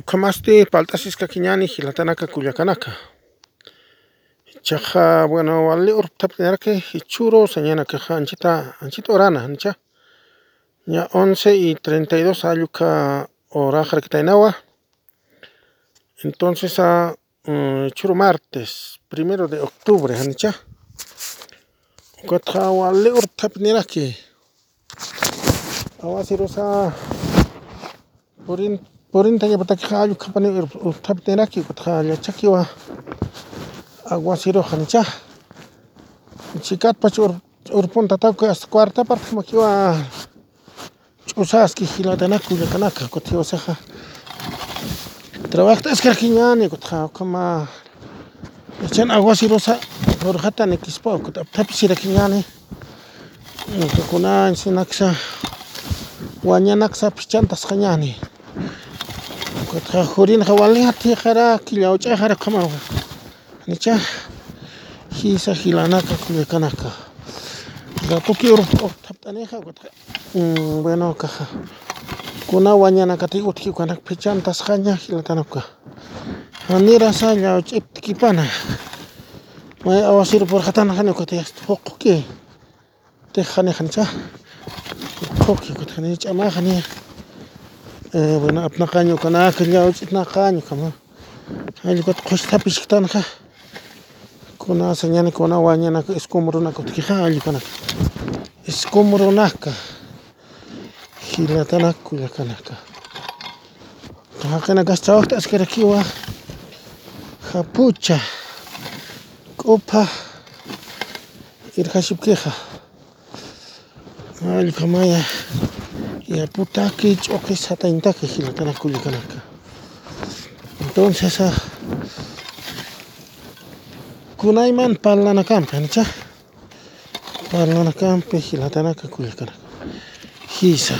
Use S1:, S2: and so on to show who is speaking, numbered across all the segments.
S1: Ukhamasti paltasisqa kiñani hilatanaka kullakanaka chaqa bueno wali urp'tapis nirqi ichuro señana kaqa anchita anchita urana nicha ña 11 y 32 aylluqa uraq riqtaynawa entonces ichuro martes primero de octubre nicha ukataqa wali urp'tapis niraqki awasirusa purin Purinta llapataka ayu kapani uthapitinraqmi utqaqa yachaqki aguaciruja nichaj chikatpach urpunta tawka hasta cuarta parte makiwa ch'usaski hilatanakun llatanaka kutin usaja trabajta askarqinñani kutja ma. Yachana aguacirusa urjata nikispa kinyani apitapi insinaksa Wanya naksa. Pichanta skanyani Puta, Jurín Jawalía, Tijara, Quillaucha, Jara, Camaro. Nicha, oh Gilanaca, Culiacanaca. kah? Urpo, Taptaneja, hmm, Bueno, kah Kuna wanyana katigu tiki kanak pechan tas hilatan hilatanuka. Hani rasa nyau cip pana. Mai awasir purhatan hanya kote yas hokuki. Teh hanya hanca. Hokuki kote hanya cama hanya. Eh, bueno, apnaqaño kanaka llawch'itnaqaño kama allquta qushtapis llaqtanaqa kunasa ñanikuna wañanaka isqum runaku tikiqa allikunaqa isqum runaka hilatanaka kullakanaka qaqina kashtawakta ashkarakiwa japucha k'upa irqashipkiqa allqamaya ya puta que choque satinta que gilatana culicanaca. Entonces, a kunaiman palanacampe, ¿no? Palanacampe, gilatanaca palla Gisa.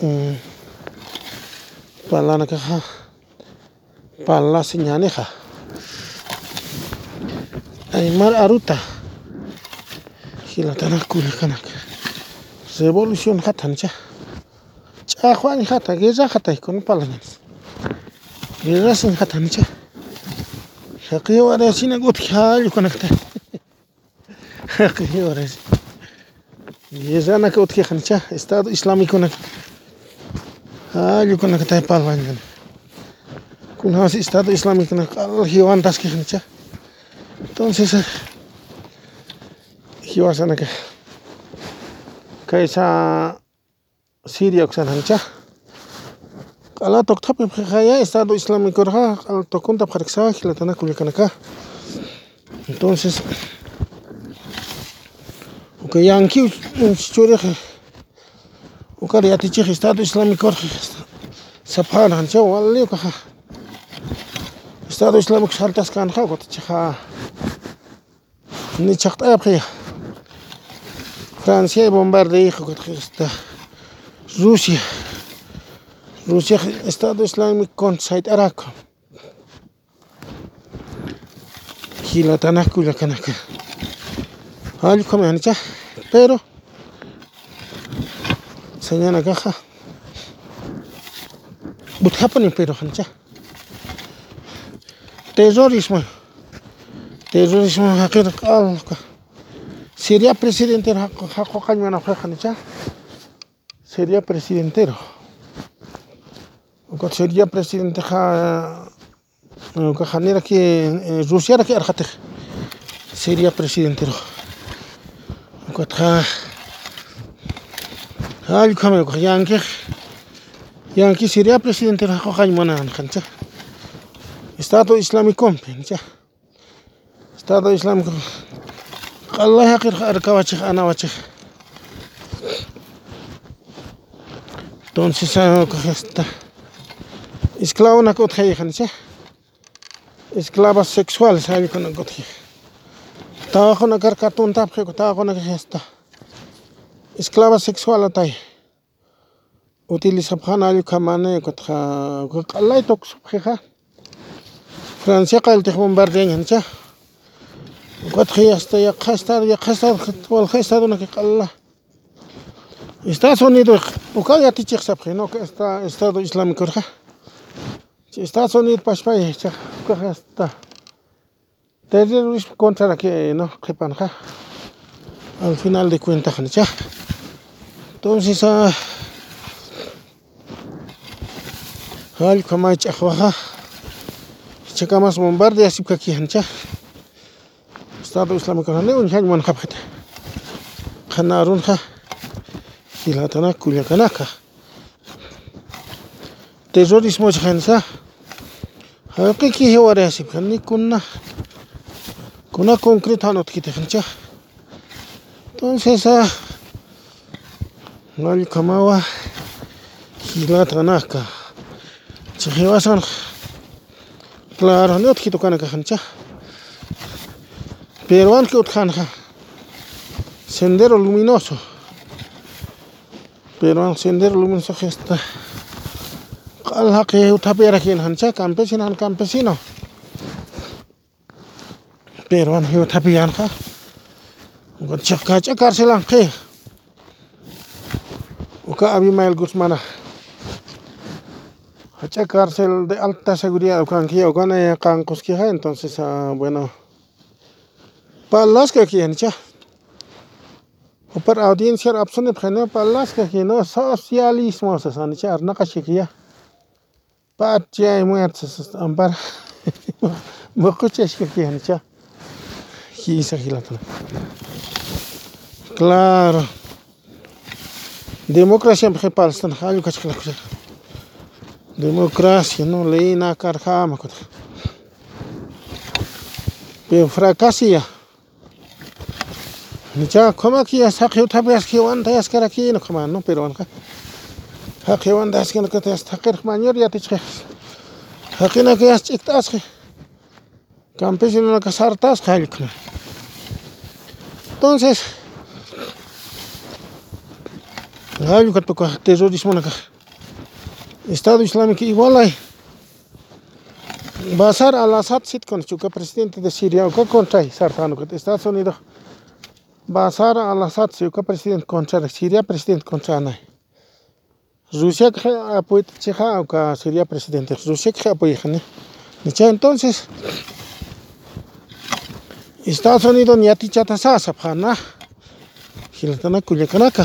S1: Mm. Palanakaja. Pala señaneja. Aymar aruta. Gilatana culicanaca. Revolución hatan cha. Cha Juan hata, guerra hata con palanas. Guerra sin hatan cha. Hakiyo ara sina got khal con hata. Hakiyo ara. Guerra na got khan cha, Estado Islámico na. Hal con hata palanan. Kun has Estado Islámico na al hiwan tas khan cha. Entonces, eh, hiwa sana que Kaisa كيسا سيريا وكسانانشا قال تكتب بخيا estado islámico raja al tokunta parxa gilatana kulikanaka entonces okay yanki chure ukar ya chi estado islámico saphan hancha walli kaha estado islámico saltas kan ha gotcha ni chaqta ya? Francia bombardeyqa ukataqa Rusia. Rusiaqa estado islamikukunata sayt'araqku hilatanaka kullakanaka allqu nicha pero señana kaja utqapunin peruqa nicha terrorismo. Terrorismo haqira k'alqa Siria presidentero. Haquqa imanawqaqa nicha seria presidentero. Ukata seria presidenteqa ñuqaqa niraki Rusiara k'arqataq seria presidenteroqa ukataqa allqu الله يقر أركا وجه أنا وجه Entonces esta esclava na kot khayan se esclava sexual sabe con kot khay ta khona kar katun tap khay ta khona esta esclava sexual atay utiliza khana ali khamane kot kha qalay tok subkha Francia qal tikhbon barden hancha ukataqa hasta yaqa estado yaqa estado walqa estadonaka q'alay Estados Unidos uka yatichiqsapaq ñuqa estado islamikuraqa Estados Unidos pashpay chaq hasta terrorismo contra que no qhipanja al final de cuentas cha entonces ah allqa أستاذ إسلام كهنا ونحن من خبخته خنا رونها إلى تناكل يتناكا تزوريس موش خنسا حقيقي هو راسب خني كنا كنا كونكريت هانوت كي تخنشا تونسيسا نالي كماوا إلى تناكا تخيواسان Claro, no te quito cana cajancha. Hancha peruanka utqanqa sendero luminoso. Peruano sendero luminoso esta q'alja utapiyarakin hancha campesino han campesino. Peruano utapiyanqa chaqacha carcelanqa uka Abimael Guzmán. Hacha cárcel de alta seguridad ukanki ukana qanquskiqa entonces ah, bueno Palaska kiencha. Para audiencia absone preneo palaska kieno socialismo se sanicha arnaca chiquilla. Patia y muertes ampar. Mocuches que kiencha. Gisa gilatla. Claro. Democracia mje palstan halu kachkala kucha. Democracia no leina karhama kucha. Bien fracasia. Nicha koma ki saqi utapias ki wanta yaskara ki no kama no pero anka haqi wanta yaskara ka tas taqir mañor ya tichque haqina que yas chiktas campesino ka sartas qalkna entonces Gallo que toca terrorismo naka Estado Islámico igual hay. Basar al-Assad sit con chuka presidente de Siria o contra sartano que Estados Unidos Basar al-Assad chuka presidente contra Siria presidente contra nay Rusia que apoya cheja o Siria presidente. Rusia que apoya entonces Estados Unidos ni ati chata sasa phana hilatana kulyakanaka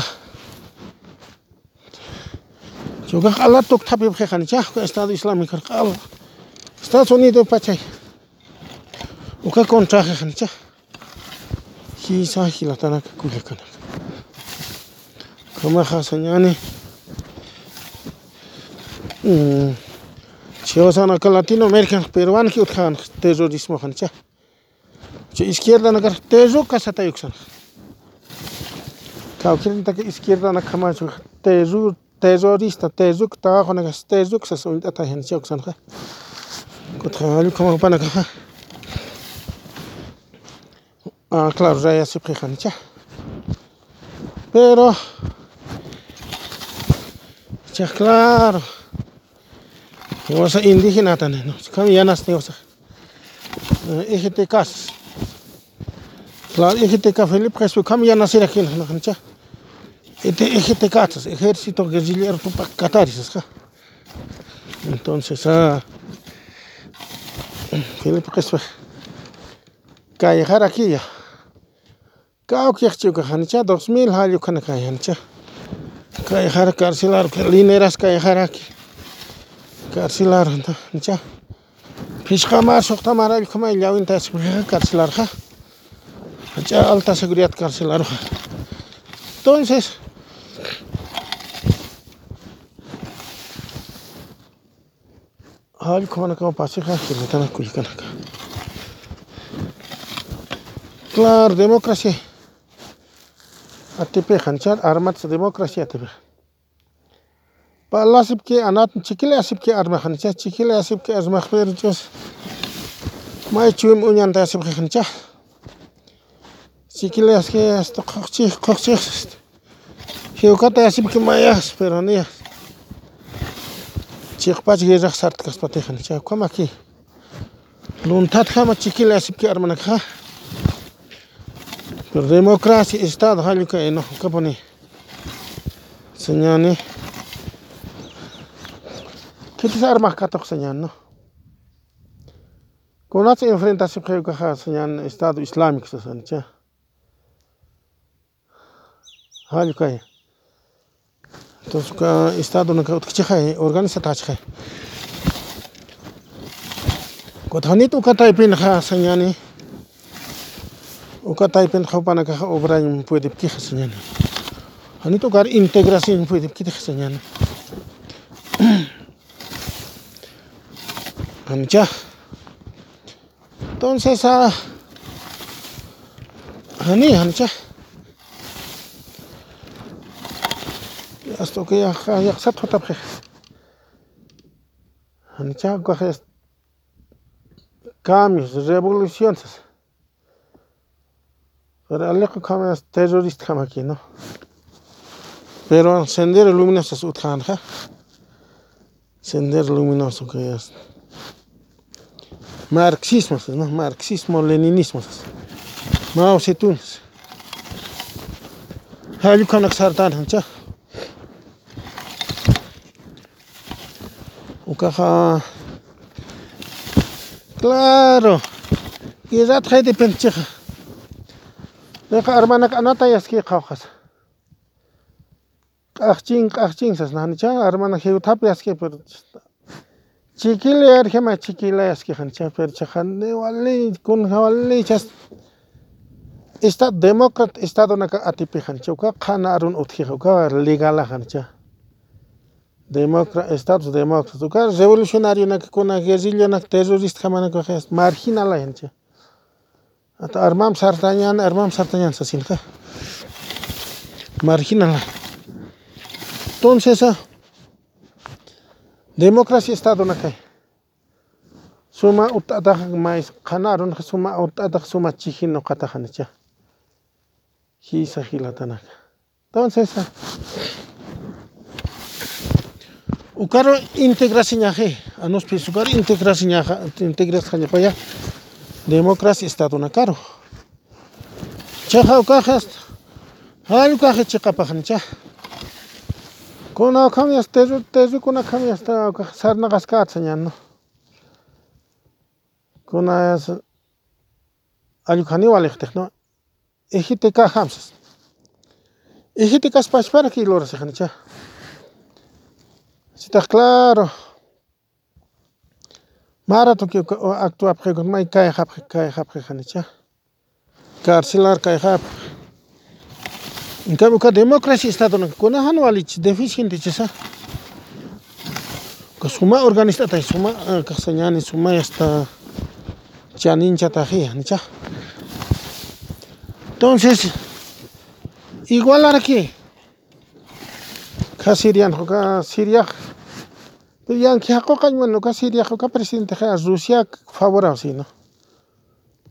S1: chuka ala tok khani cha Estado Islámico Estados Unidos pachay uka contra khani cha Kisahi latanaka kuyakanaka. Kamaja sañani. latino american peruan kiutkan terrorismo hancha. Che izquierda nakar terro kasata yuksan. Kaukirin taka izquierda nakamachu terro terrorista terro tabajo nakas ka sasuinta tajan choksan. Kutkalu kamakapanaka. Ah claro raya se prejancha pero ya claro Vamos a indígena también, ¿no? Ya tenemos. Ejete casas. Claro, EGTK Felipe Crespo, como ya nacer aquí la cancha. Este EGTK, Ejército Guerrillero Tupac Cataris, Entonces, ah, Felipe Crespo, callejar aquí ya. kaukejchikujancha dos mil jallu kanakayancha kayajara karcilar lineras kayajaraki karcilar ncha pishqamar suqtamar allqumay llawintachmriqa karcilarqa ncha alta seguridad karcilaruja entonces allqumanakama pasiqa kimatana kuykanaka claro democracia А тепе ханчат арматса демократия тепе. Палла сипке анат чикиле сипке арма ханча чикиле сипке арма хвер чос. Май чуим унян та сипке ханча. Чикиле ске сто хохчи хохчи. Хиуката сипке мая сперания. Чихпач гежах сарткас патехан ча. Камаки. Лунтат хама чикиле сипке арманакха. Demokracja i stat halika ino kapani. Senyani. Kitis armas katok senyan no. Kunat enfrentarse kayo kaha senyan Estado Islamic sa sancha. Halika ya. तो उसका इस्ताद उनका उत्कच है ऑर्गन से ताच है कोथानी तो कटाई पिन खा संयानी Oka tai pen kau pana kah obra yang pui dip kih kesenyan. Ani tu kar integrasi yang pui dip kih kesenyan. Anja. Tuan saya sa. Ani anja. Asto ke ya kaya sat hotap ke. Anja kwa kaya. Kamis revolusi Pero al lejos cambios terrorista como aquí, ¿no? Pero sendero luminoso es utkanja. Sendero luminoso que es marxismo, ¿no? Marxismo, leninismo. Mao Zedong. Hayu kanak sartan hancha. Ukaja Claro. Y rat hay de pencheja. Deja hermana anata yaski qawjas. Qaqchin qaqchin sas nanicha hermana heu tap yaski pero chiquile arjema chiquile yaski hancha pero chajane wali kun wali chas esta democrat estado naka atipi hancha uka khana arun uka legal hancha democrat estados democrat uka revolucionario naka kuna guerrilla naka terrorista kamana ko marginal hancha atau armam sartanyan, armam sartanyan sasilka. Marginal. Entonces, demokrasi estado estado nakai. Suma utatak mais kanarun, suma utatak suma chijino katajanicha. Hisa hilatanaka. Entonces, Ukaro integrasinya integrasinyaje, Anus pisukar integrasinya integrasinyaja para ya? demokrasi estatuna karo chajaw kaj hasta allqu kaj chiqapaqni chaj kunawkami hasta terru terrukunakami hasta kaq sarnaqasqacha ña no kunas allqu waliqtij no ijiti kaj hamsas ijiti kaspashpara kiloras ijnicha chitaq claro Maratón kai actuapjika kai kayajapaj kayajapaj nicha karcelar kai en cambio ka democracia estado na kunahan walich deficiente chisa ka suma organista tay suma e, ka sañani suma ya hasta chanin chatajia nicha entonces igual aquí ka sirian ka siriaj pero yan que hako kan bueno ka siria ka presidente ka rusia favorable sí no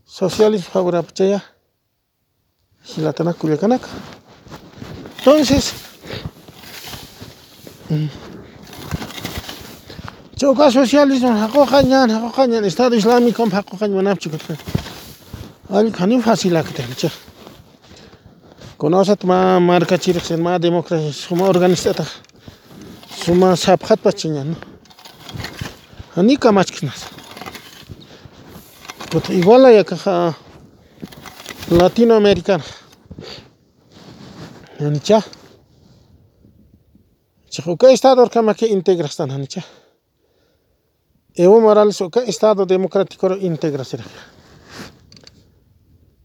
S1: socialismo favorable chaya hilatana kulikanaka entonces choka socialismo hako kanyan hako kanyan estado islámico hako kanyan manapchi al kani fácil akte cha conoce ma marca chirix ma democracia suma organizada Suma sapjatpachaña, ¿no? Anica machkinas. Puta, igual hay acá latinoamericana. Anicha. Chajuca estado or orcama que integrastan, anicha. Evo Morales, oca estado democrático integrasera.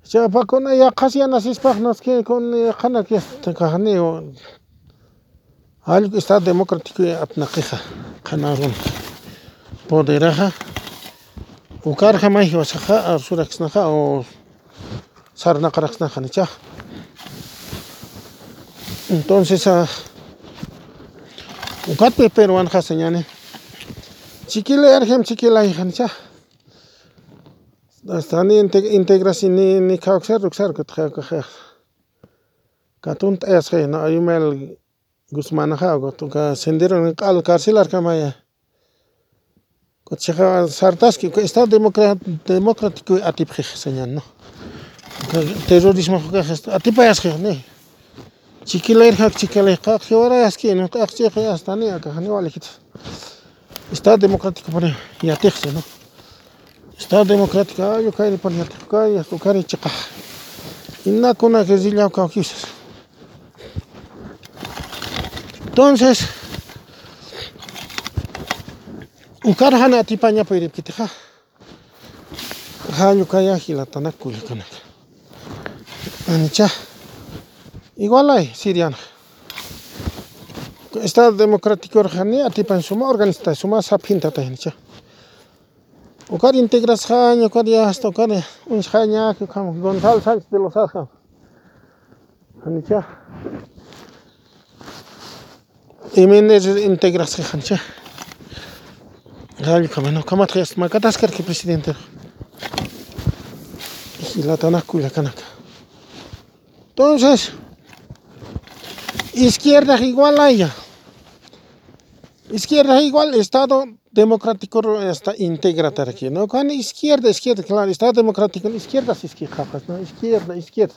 S1: Chapa con ya casi anasispas nos que con cana que está cajane o. Haluk Democrático apnaqiqa qhanawan poderaja ukarja may washaqa surakshnaqa o sarnaqaraqshnaqa nichaj entonces a ukatpe peruanja señane chiquile argem chiquila hija hasta ni integración ni ni kawxer ruxer kutja kutja katun t'esqe na ayumel hay mel guzmán ha go tu ka sendero en al carcelar kamaya Kocheja sartaski está democrático atipje señal no terrorismo atipa es que ne chiquila hak chiquila hak ahora es que no ta hasta ni acá ni vale Estado democrático pone yatixse no Estado democrático ayo kayri pone yatix kay hasta kari chiqaj inakuna que zillaw kawkisas entonces ukar hana atipaña puripkitija haño kaya hilatanakuy kanaka anicha. Igual hay siriana. Estado democrático rjani atipan suma organista suma sapinta tajnicha ukar integras haño ukar ya hasta ukar un haña que Gonzalo Sánchez de los Alja anicha y Méndez integras haña Gallo kamano kamat khas makatas kar que presidente y la tanaku y la kanaka entonces izquierda igual a ella. Izquierda igual estado democrático está integrada aquí no con izquierda izquierda claro estado democrático izquierda si es que japas no izquierda izquierda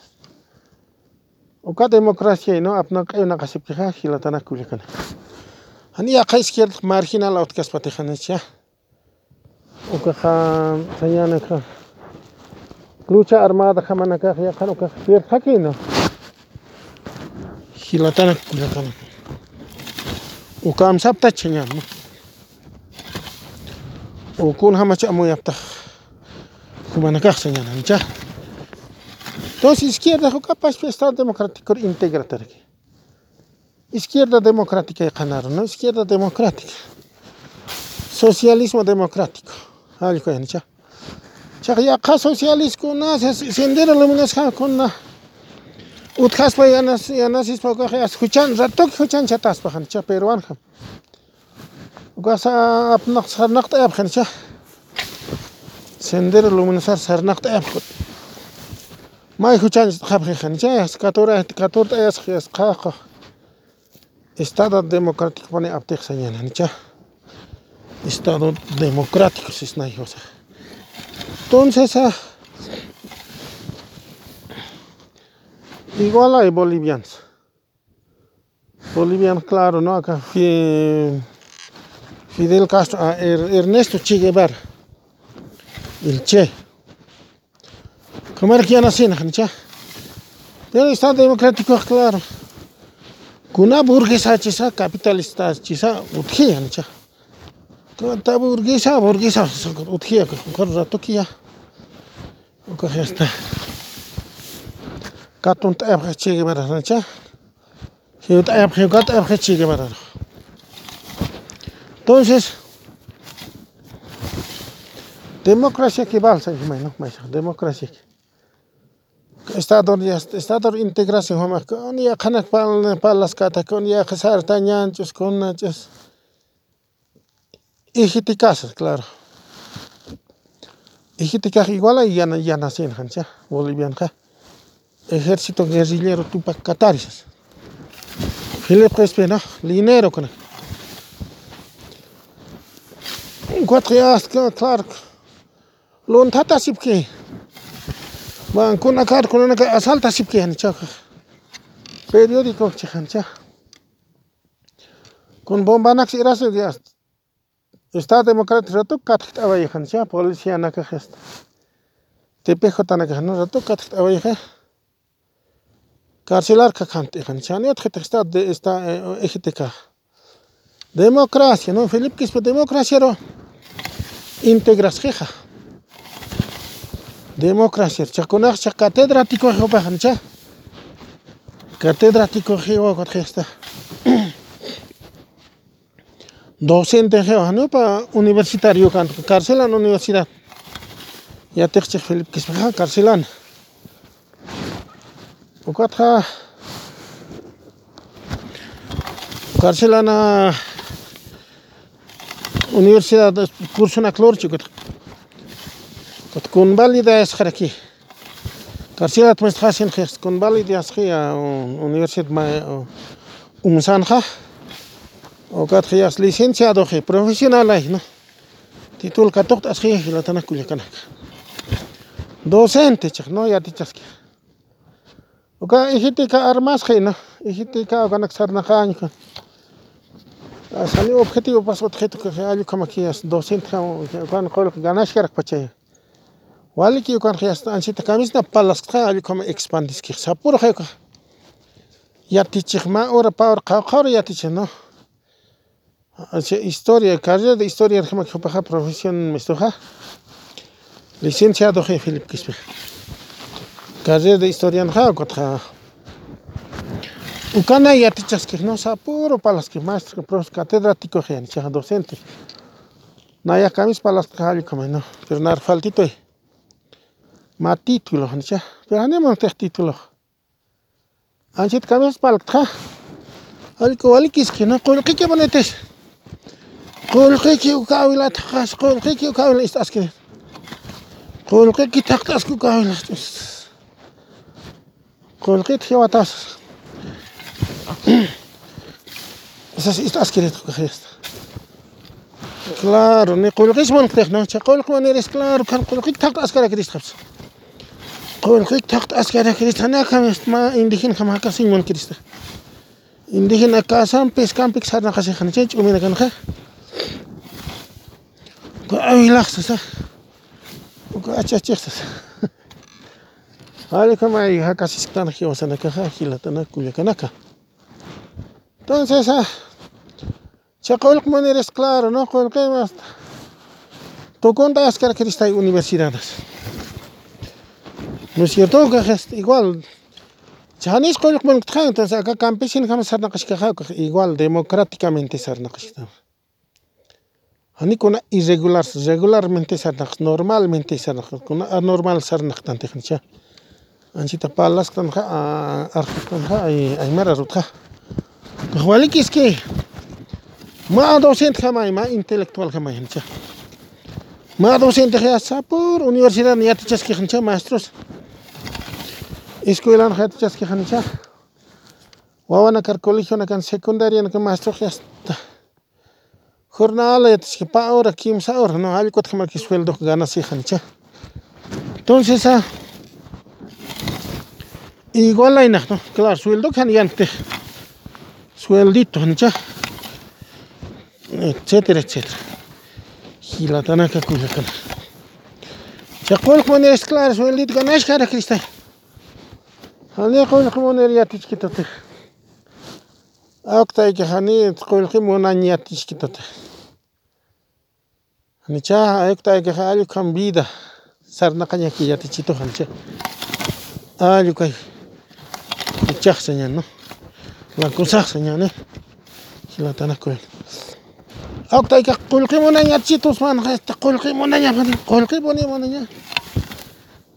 S1: Oka democracia, ¿no? Apnoca una casipija, gilatana culiacana. Ani acá ya izquierda marginal outcas patijanes ya. Oka ja, señana acá. Lucha armada jamanaka, ya kan oka fier aquí, ¿no? Gilatana culiacana. Oka amsapta cheñam, ¿no? Okun hamacha muy apta. Jumanaka, señana, ya. Entonces, izquierda huka pashpa Estado Democrático integratarki. Izquierda democrática qanaru, no? Izquierda democrática. Socialismo democrático. Ah, Alko yancha. Chaq yaqa socialist kuna sendero lo mungas kuna. Utkhaspa yanas yanas ispa kaje escuchan ratok escuchan chataspa hancha peruan ham. Gasa apnaq sarnaqta apkhancha. Sendero lo munasar sarnaqta apkhut. Escuchan khab khan cha 14 14 ayas khas kha Estado democrático pone aptek sañana cha Estado democrático si es sea. Entonces ah, igual hay bolivianos. Bolivianos, claro, ¿no? Acá Fidel Castro, Ernesto Che Guevara, el Che. Amerikanasinaqnicha. Estado democrático claro. Kuna burguesa chisa capitalista chisa utjia nicha. Kanta burguesa burguesa utjia con rato kia. Uka hasta. Katun ta abha chige bara nicha. Hiut abha kat abha chige bara. Entonces, democracia que balsa, ¿no? democracia. Que... Estado estado integración homa con ya pal palas kata con ya tañanchos nachos claro. Igual ahí ya ya nacen hancha boliviano ja. Ejército guerrillero tupac cataris Filipe Espena dinero con cuatro ya claro tata sipke Bang kuna kar kuna na asalta sipke han cha periódico chahan cha con bomba nak siras ya está democrático rato kat away han cha policía na ka gest TPJ na ka no rato kat away ha carcelar ka kant han cha ni otro está de esta EGTK democracia no Felipe que es democracia ro integras jeja democracia chakunaq cha catedrático hipajancha catedrático hiwa está docente no pa universitario kan carcelan universidad. Ya texche Felipe es carcelan ukatja carcelana universidad تكون بالي دا يسخركي كارسيلا تمشت خاسين خيخ تكون بالي دا يسخي ونيرسيد ما ومسان خا وكات خيخ سليسين سيادو خي بروفيسيونال اي نا. تيتول كاتوخت اسخي لا تانا كولي كانك دوسنت تشخ نو يا تيتشخ. وكا ايهيتي كا أرماس خي نا. ايهيتي كا وكانك سرنا خانك اسالي اوبجيتيو باسوت خيتو كخي اليو كما كياس. دوسنت خا وكان قولك غاناش كرك بچايه pache. Wali que cuando ya está ansi camisa palas que algo como expandis que sapuro que ya tichik ma ora power qawqar ya tichik no. Historia carrera de historia que para profesión me estoja. Licenciado jefe Philip Quispe. Carrera de historia no ha Ukana y atichas que no puro para las que maestro, profesor catedrático, gente, docente. Naya camis que como no, pero nada faltito. ma título, ancha, pero anemo te título. Ancha te cambias para acá. Alco valikis que no con que monetes. Con que que ukavila takas, con que que ukavila estás que. Con que que takas ukavila estás. Con que te llevas. Esas estás que te coges. Claro, ni con que es monetes, no, con que eres claro, con que takas cara que te estás. قولقيك تحت أسكارا كريس أنا كم ما إنديكين كم هكا سين من كريس إنديكين أكاسام بيس كام بيك سارنا خسي خنا تيج أمينا كان خا أوي لاخس سا وكأتش أتش عليكم أي هكا سيسكتان خي وسنا كها خيلا تناكل كناكا Entonces, ah, chacolc maneras claro, ¿no? Con que más. Tu conta es característica de universidades. ¿No es cierto? Igual. Chanis con que entonces acá campesino kama sarna kashka igual democráticamente sarna kashka. Ani kuna irregular, regularmente sarna, normalmente sarna, kuna anormal sarna tante khancha. Anchita palas kan ha arkhis kan ha ay ay mara rutha. Walik es que más docente jamás, más intelectual jamás, hincha. Más docente hasta por universidad ni atichas que hincha maestros. Escuela no atichas que hincha. Wawana kar colegio na kan secundaria na kan maestro que hasta. Jornada ya te pa ahora quince horas, no, hay cuatro que sueldo que ganas hija hincha. Entonces, ah, igual hay no, claro, sueldo que ya sueldito, ¿no? etcétera, etcétera. Gilatanaka kuyakana. Chaqol maneras claro, sueldito ganash cara cristal. אני יכול לכם עונה עיריית תשקיטותך. אוקטאי כחני תקול לכם עונה עיריית תשקיטותך. אני צ'ה אוקטאי כחאלו קמבידה. sarna caña que ya te chito hancha. Ah, yo caí. Echaj señal, ¿no? La cosa señal, ¿eh? La tana cuel. Octa, que colquimona ya chitos, man. Colquimona ya, man. Colquimona ya, man.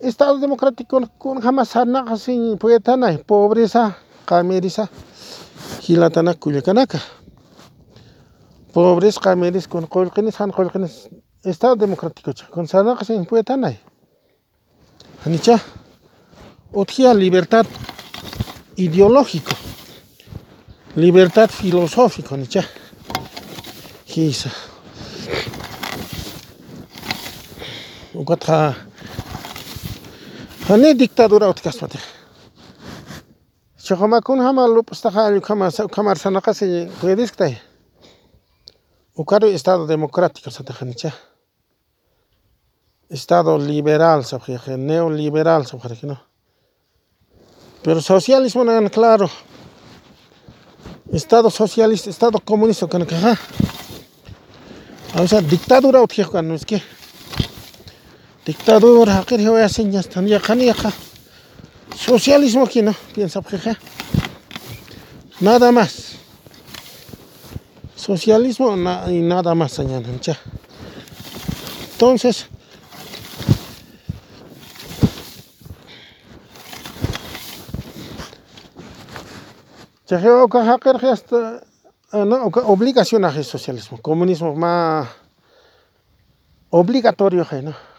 S1: Estado democrático con jamás así poetana pobreza camerisa hilatana kuyakanaka. Pobres cameris con colquines han colquines Estado democrático con sana así poetana. Anicha. Otra libertad ideológico libertad kamar sanakasi puedisktai ukaru estado democrático estado liberal neoliberal no pero socialismo no claro. Estado socialista, Estado comunista, ka. O sea, dictadura o kan es que dictadura hakir yo ya señas tan ya Socialismo aquí no, piensa que Nada más. Socialismo y nada más ya. Entonces, no obligación a socialismo comunismo ma obligatorio no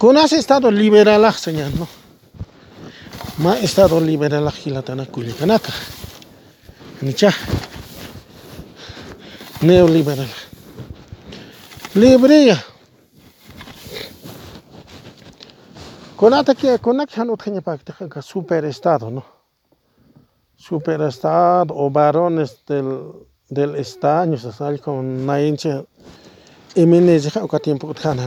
S1: kunas estado liberal señal no ma estado liberal hilatana kulikanaka nicha neoliberal libreya konata que konak han utkhanya pakta ka super estado no super estado o varones del del estaño se sale con nainche eminez ka tiempo utkana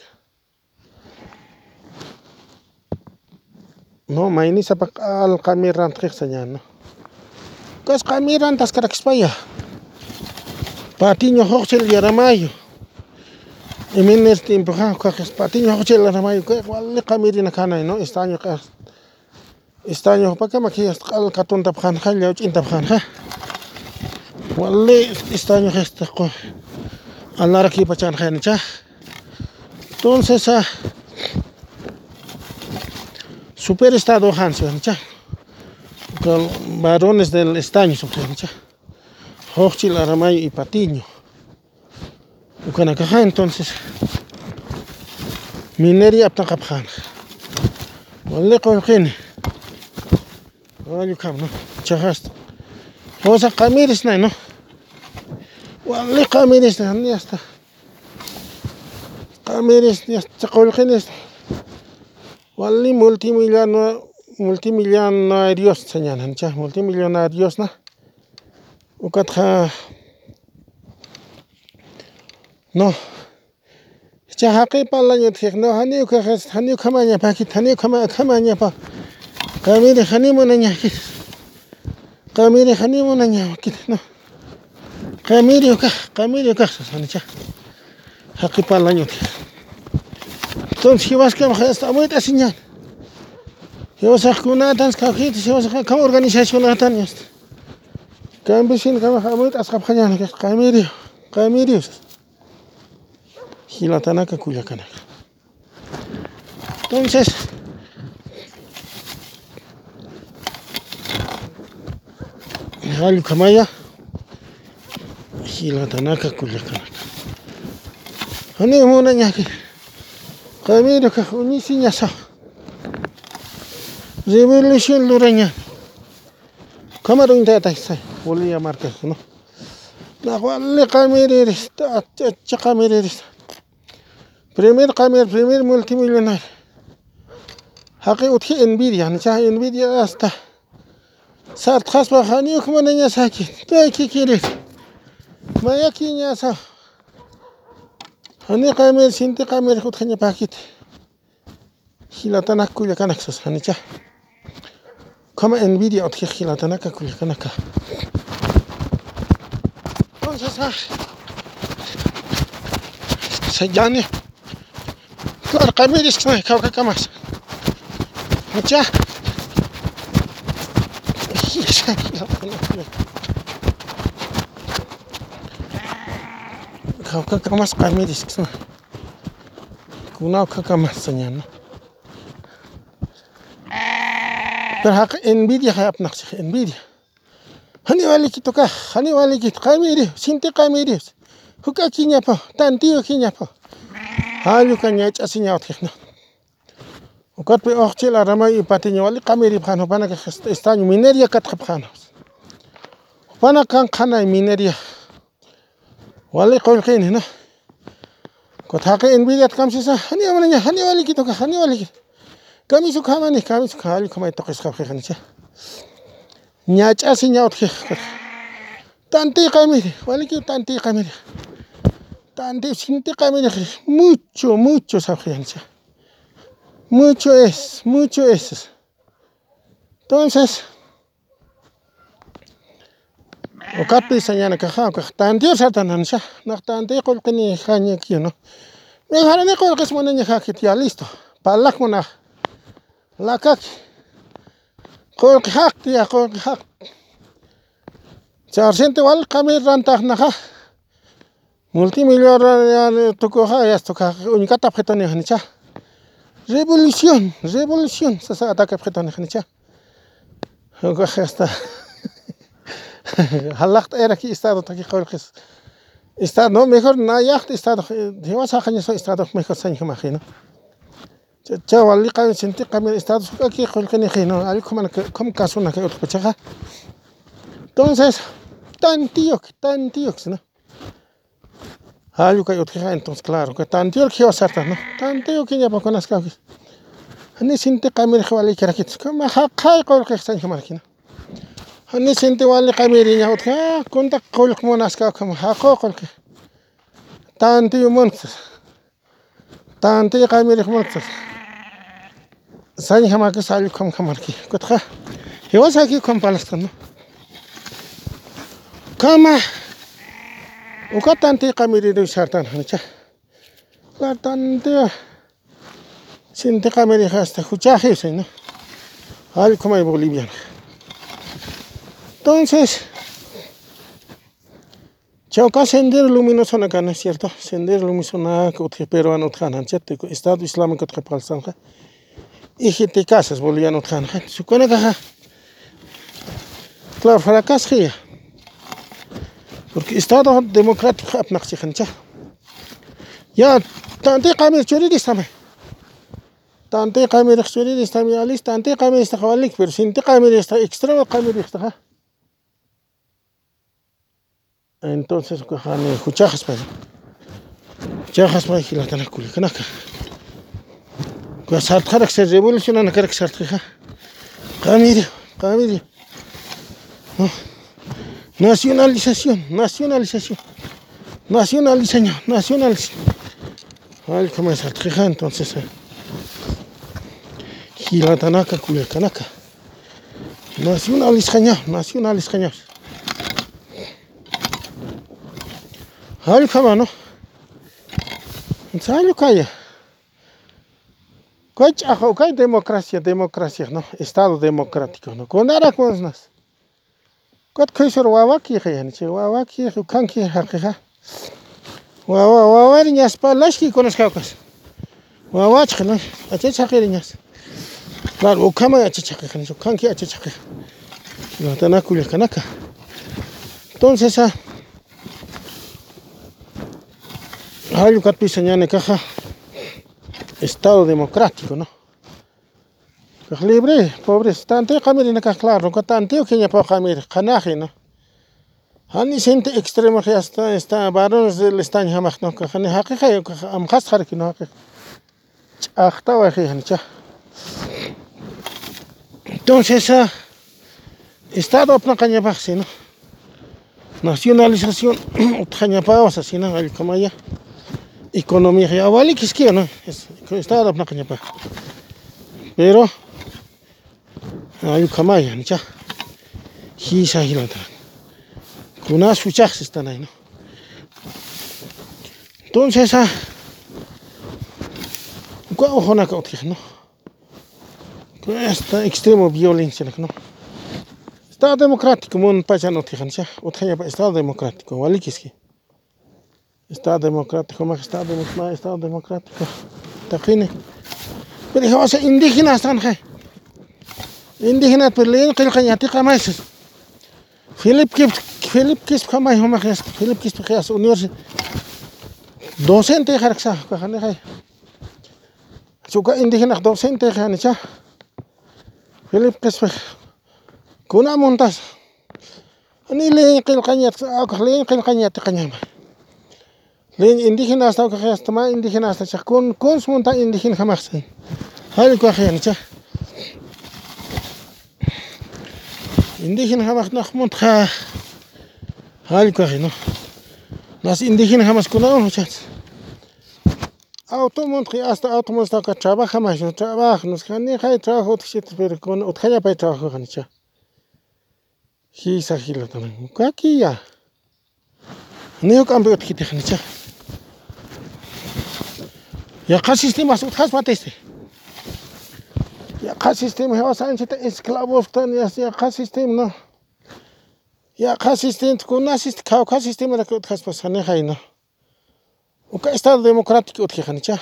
S1: No, maynisapaq allqami rantiqsa ña no. Kasqami rantasqarakispaya. Patiño huqchil yaramayo. Iminir tiempoja kajes patiño huqchil yaramayo que walliqami rina kanay no estaño qas. Estaño pakama kiyas allqa tuntapqan halla ch'intapqan ha. Walli estaño qistaqo. Allara kipachan haynicha. Entonces ah super estado Hans cha. Con varones del estaño. Hochil, Aramayo y Patiño. Ucanacajá, entonces. Minería Aptacapján. Wale Colquini. Wale Cam, ¿no? Vamos a Camires, ¿no? Wale Camires, ¿no? Camires, ya está. Wale Walhi multimillonarios na ukat okatja no? Chajaqi palaña tijno janiu kajas janiu kamaña pakit janiu kama kamaña pa kamiri janimu naña kit kamiri janimu naña kit no. Kamiri ukaj kamiri ukaj sasanicha haqi palaña tijno Entonces Jibasca hasta muy señal. Jibasacunatans, cajitas, Jibasca, como organizacionatan, ya está. Cambisin, Kamahamitas, Kaphayan, Kamirio, Kamirius. Gilatanaca, Cuyacanaka. Entonces, Alucamaya, Gilatanaca, Cuyacanaka. Honey, Muna, Yaki. Камилюка, унисиняса. Зебелешен лураня. Камарун тетайса. Волия марка, ну. Нахвалли камерерис, атча камерерис. Premier камер, premier мультимиллионер. Хакы утхи Nvidia, нича Nvidia аста. Сарт хасба хани хукманеня саки. Тайки кирис. Маяки няса. Janikamel, sintikamel, hanya pakit. Jilatanak kuyakanak sas janicha. Kama envidia otje jilatanaka kuyakanaka. Entonces, ah, se llane. Claro, camiris que no cauca camas. Mucha. Jilatanaka. ከቀመስ ቀሚዲስ ክስማ kunaw kakamasanaña pero jaqa envidia hayapnaqchik envidia hani walikitu kah? hani walikitu qamirif sinti qamirif huk aki ñapaw tantiyo ki ñapaw jalluka ñach'asi ñawatqijna ukatpi oqchil oh aramay ipatiña wali kami qamirip qanu panaka istana mineria katqap qanu pana kan kanai mineria wali qolqin nah. hina kot haqi envidiat kamsisa hani amanaña hani wali gitu kitoka hani wali gitu. kami su kamani kami su kali kamay toqis qapqi khanicha ñach'asi ñawtqi tanti qamiri wali ki tanti qamiri tanti sinti qamiri mucho mucho sapqi khanicha mucho es mucho es. Entonces ukapisa ñana kaja tantiyor sartana nisha naq tantiy qullqini hañikiyu no mejarani qullqis mana ña jakit ya listo. Palaqmu naj lakaki qullqi jaqti ya qullqi jaqti chayarsinti walqami rantajnaja multimillonario tukuja yastuka uñikata objetoniqa nicha revolución revolución sasa ataque objetoniqa nicha ñukaja hasta jalaqta era ki estadota qullqis estado no mejor na llaqta estado diwasaq ña estado mejor sañijamaji no chay waliqa sintiqa estado aki qullqiniji no allqu mana como kasuna kay utqta pachaqa entonces tantiyuq tantiyuq no allqu kay utqija entonces claro tantiyuq jiwasartaj no tantiyuq ñapakunasqapi ni sintiqamiri waliykirakichik ima haqay qullqiqa Nishinti walika riniña utka kuntak qullq munasqaku hakuqu tantiyu munchus tantiyu qamiriq munchus saña hamaku sallukama hamarqi kutqa iwa sakikuna palaqtanu kama uka tantiyu qamiriruy sartanajancha claro tantiyu shinti qamiriq hasta huchajiwshay no allqu may boliviana entonces chayka sendero luminosona kana cierto. Sendero luminosonaka utqui peruano utqana chaytik estado islamika utqa kawsanja ejeticasas boliviano utqanaqa kunankaja claro fracasajia porque estado democratico apnaqchijancha ya tantiyqamiri churiristamay tantiyqamiriq churiristami alisto tantiyqamiristaqa walik pero sintiqamirista extremo qamiristaqa entonces ukajani huchajaspa huchajaspa hilatana kulikanaka kunan sartaqaraq chay revolucionana karka sartqiqa qamiri qamiri nacionalizacion nacionalizacion nacionalizaña nacionaliza allqu may sartqiqa entonces nacionalizaqña allqu ama no entonces allqu kaya kay ch'aja kay democracia democracia no estado democratico no kunarakunasnas kutin kuyshur wawakij chay wawakij kanki jaqiqa wawa wawari ñas palashki kunashkawkas wawachik no achachaqiri ñas claro ukamay achachaqiqa nishu kanki achachaqiqa hilatana kulekanaka entonces allqu katipisa ña nikaja estado democratico no kaq libre pobreza tantiyqamiri ña kaq claro ñuka tantiyuq ñapawqamiri qanaji no hanishinti extremoji hasta está varones del estaño hamaq ñukaqa ni haqiqa ñukaqa ama qhasqariki no haqiqa ch'aqtawajija nicha entonces estadopnaqa ñapaqsi no nacionalizacion utqa ñapawas shinam allqumaya economiaqa yawali kishkiyu no estadopnaqa ñapak pero allqumaya nicha hisha hilata kunash huchajsi estanay no entonces wawajunaka utqija no hasta extremo violencianak no estado democratico munapachana utqija nisha utqa ñapa estado democratico walikishki Está democrático, majestad, staat democrático. Taqini. Pero hijo, was indígena están, je. Indígena, pero leen que el. Philip Kips, Philip Kips, jamás, jamás, Philip Kips, jamás, universidad. Docente, jarxa, jamás, je. Suka indígena, docente. Philip kuna montas. Ani leen que el leen. Lin indígenas no cajas toma indígenas ta chakun kun munta indígena jamaxin. Hal kuajian cha. Indígena jamax no munt ja. Hal kuajino. Nas indígena jamax kunao cha. Auto munt hasta auto munt ka trabaja más no trabajo nos jani hay trabajo txit pero con otjaya pa trabajo jani cha. Hisa hilo también. Kuakia. Neo cambio txit jani cha. Ya ka sistema su khas mateste. Ya ka sistema hewa sanchita esclavos tan ya ka sistema no. Ya ka sistema kuna sistema ka sistema la khas pasane no. Uka estado democrático utki khanicha.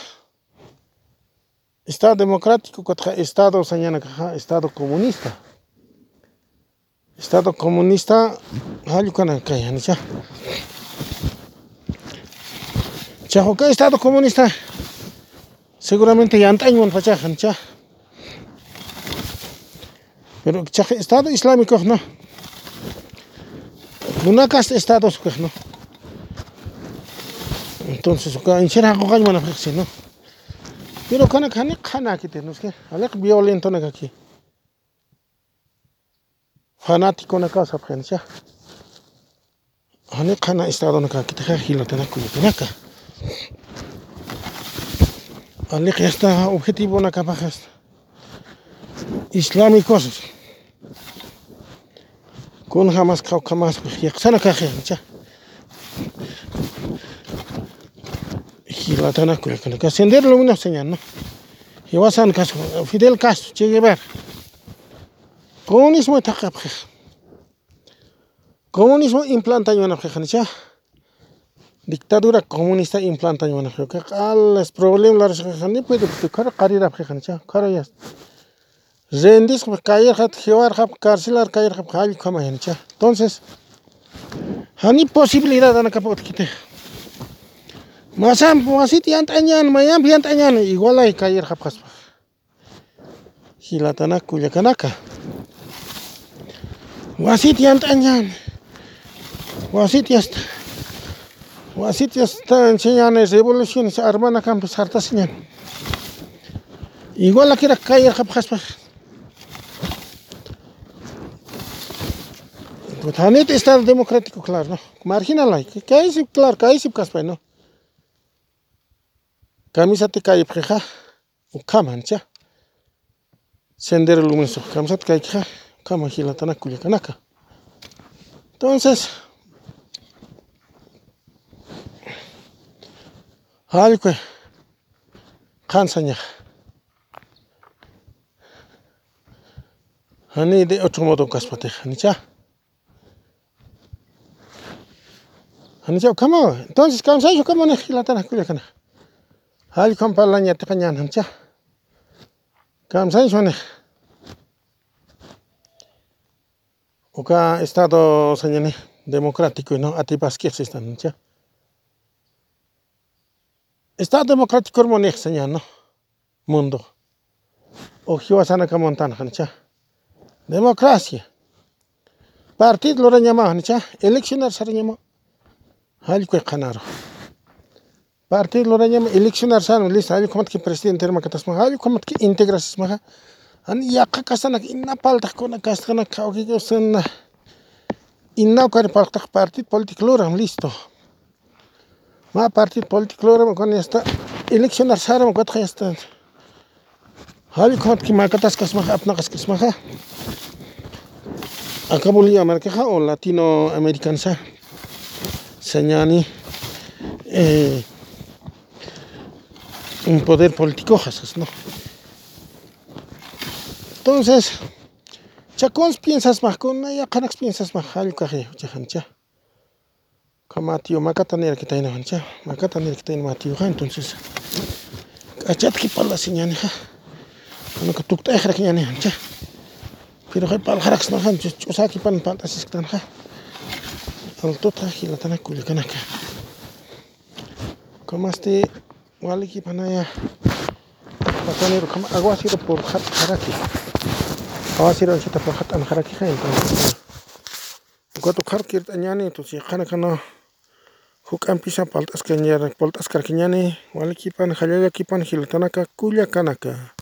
S1: Estado democrático kotha estado sañana ka estado comunista. Estado comunista halu kana kay hanicha. Chahoka estado comunista seguramente ya antaño fachajan cha. Pero chaje estado islámico no munacas estados no entonces en no pero kana kana kana aquí tenemos que alec violento aquí fanático causa presencia Hani kana estado na jilo tena Alik está objetivo na capajas islámicos con jamás jamás yaksana kaje cha hilatana kuya kana ka sender lo mina señal no hiwasan caso Fidel Castro Che Guevara. Comunismo takap comunismo implanta cha Dictadura comunista implantaymanajika alas problemalash nipi kara qarirapji kanichan ya, cárcel, rendishpa caer, jiwarjapa ya, ya. hay, como en kamayancha entonces jani posibilidad anakapa utkite masan wasiti yant'añani mayanpi yant'añani igualay kayarjapa kaspa hilatana kullakanaka wasiti yant'añani wasiti hasta. Enseñando revolución se hermana campo sarta señal. Igual la quiera caer japaspa. Pues Estado democrático claro, ¿no? Marginal hay sí claro, que hay caspa, ¿no? Camisa te cae preja, o camancha. Sendero luminoso, camisa te cae preja, cama gilatana culiacanaca. Entonces, Allqu qansa ñaq hani de otro modo kaspatej hanicha hanicha kama entonces kamsaychu kama nih hilatana kullakana allqu palañatiqa ñan hanicha kamsaychu nih uka estado sañani democrático no atipasquiqa están Estado democrático hermano no mundo. Ojiwa sana ka montana hancha. Democracia. Partido lo reñama hancha. Eleccionar sa reñama. Hali kwe kanaro. Partido lo reñama eleccionar sa lista hali komat ki presidente herma katas ma hali komat ki integrasis ma. An yaqa kasana inna palta kona kastana kauki sana. Inna kare palta partido político lo listo. Ma partido político logramos con esta elección arsaram cuatro esta. Hali kot ki makatas kasmaja apnakas kasmaja. Akabulia markeja o latino americansa. Señani eh, un poder político ¿no? Entonces, chacons piensas más con ya canax piensas más hali kaje, chajancha. Kamatio makataneraquitayna kancha makataneraquitayna matiyoja entonces k'achataqa palasi ñaneja manuqa tukt'ayjaraqa eh, ñanejancha peroja paljaraqsi nanja ch'usaki pan pant'asisqa tanja altutaqa gilatanaqa kullakanaqa kamasti waliki panaya. Matanero kama awasiro por jat'anjaraqui awasiro anchita por jat'anjaraquiqa entonces cuando qarqirt'a sih karena karena Hukam pisa paltas kenyar paltas karkiñani walikipan hilatanaka hilutanaka kullakanaka.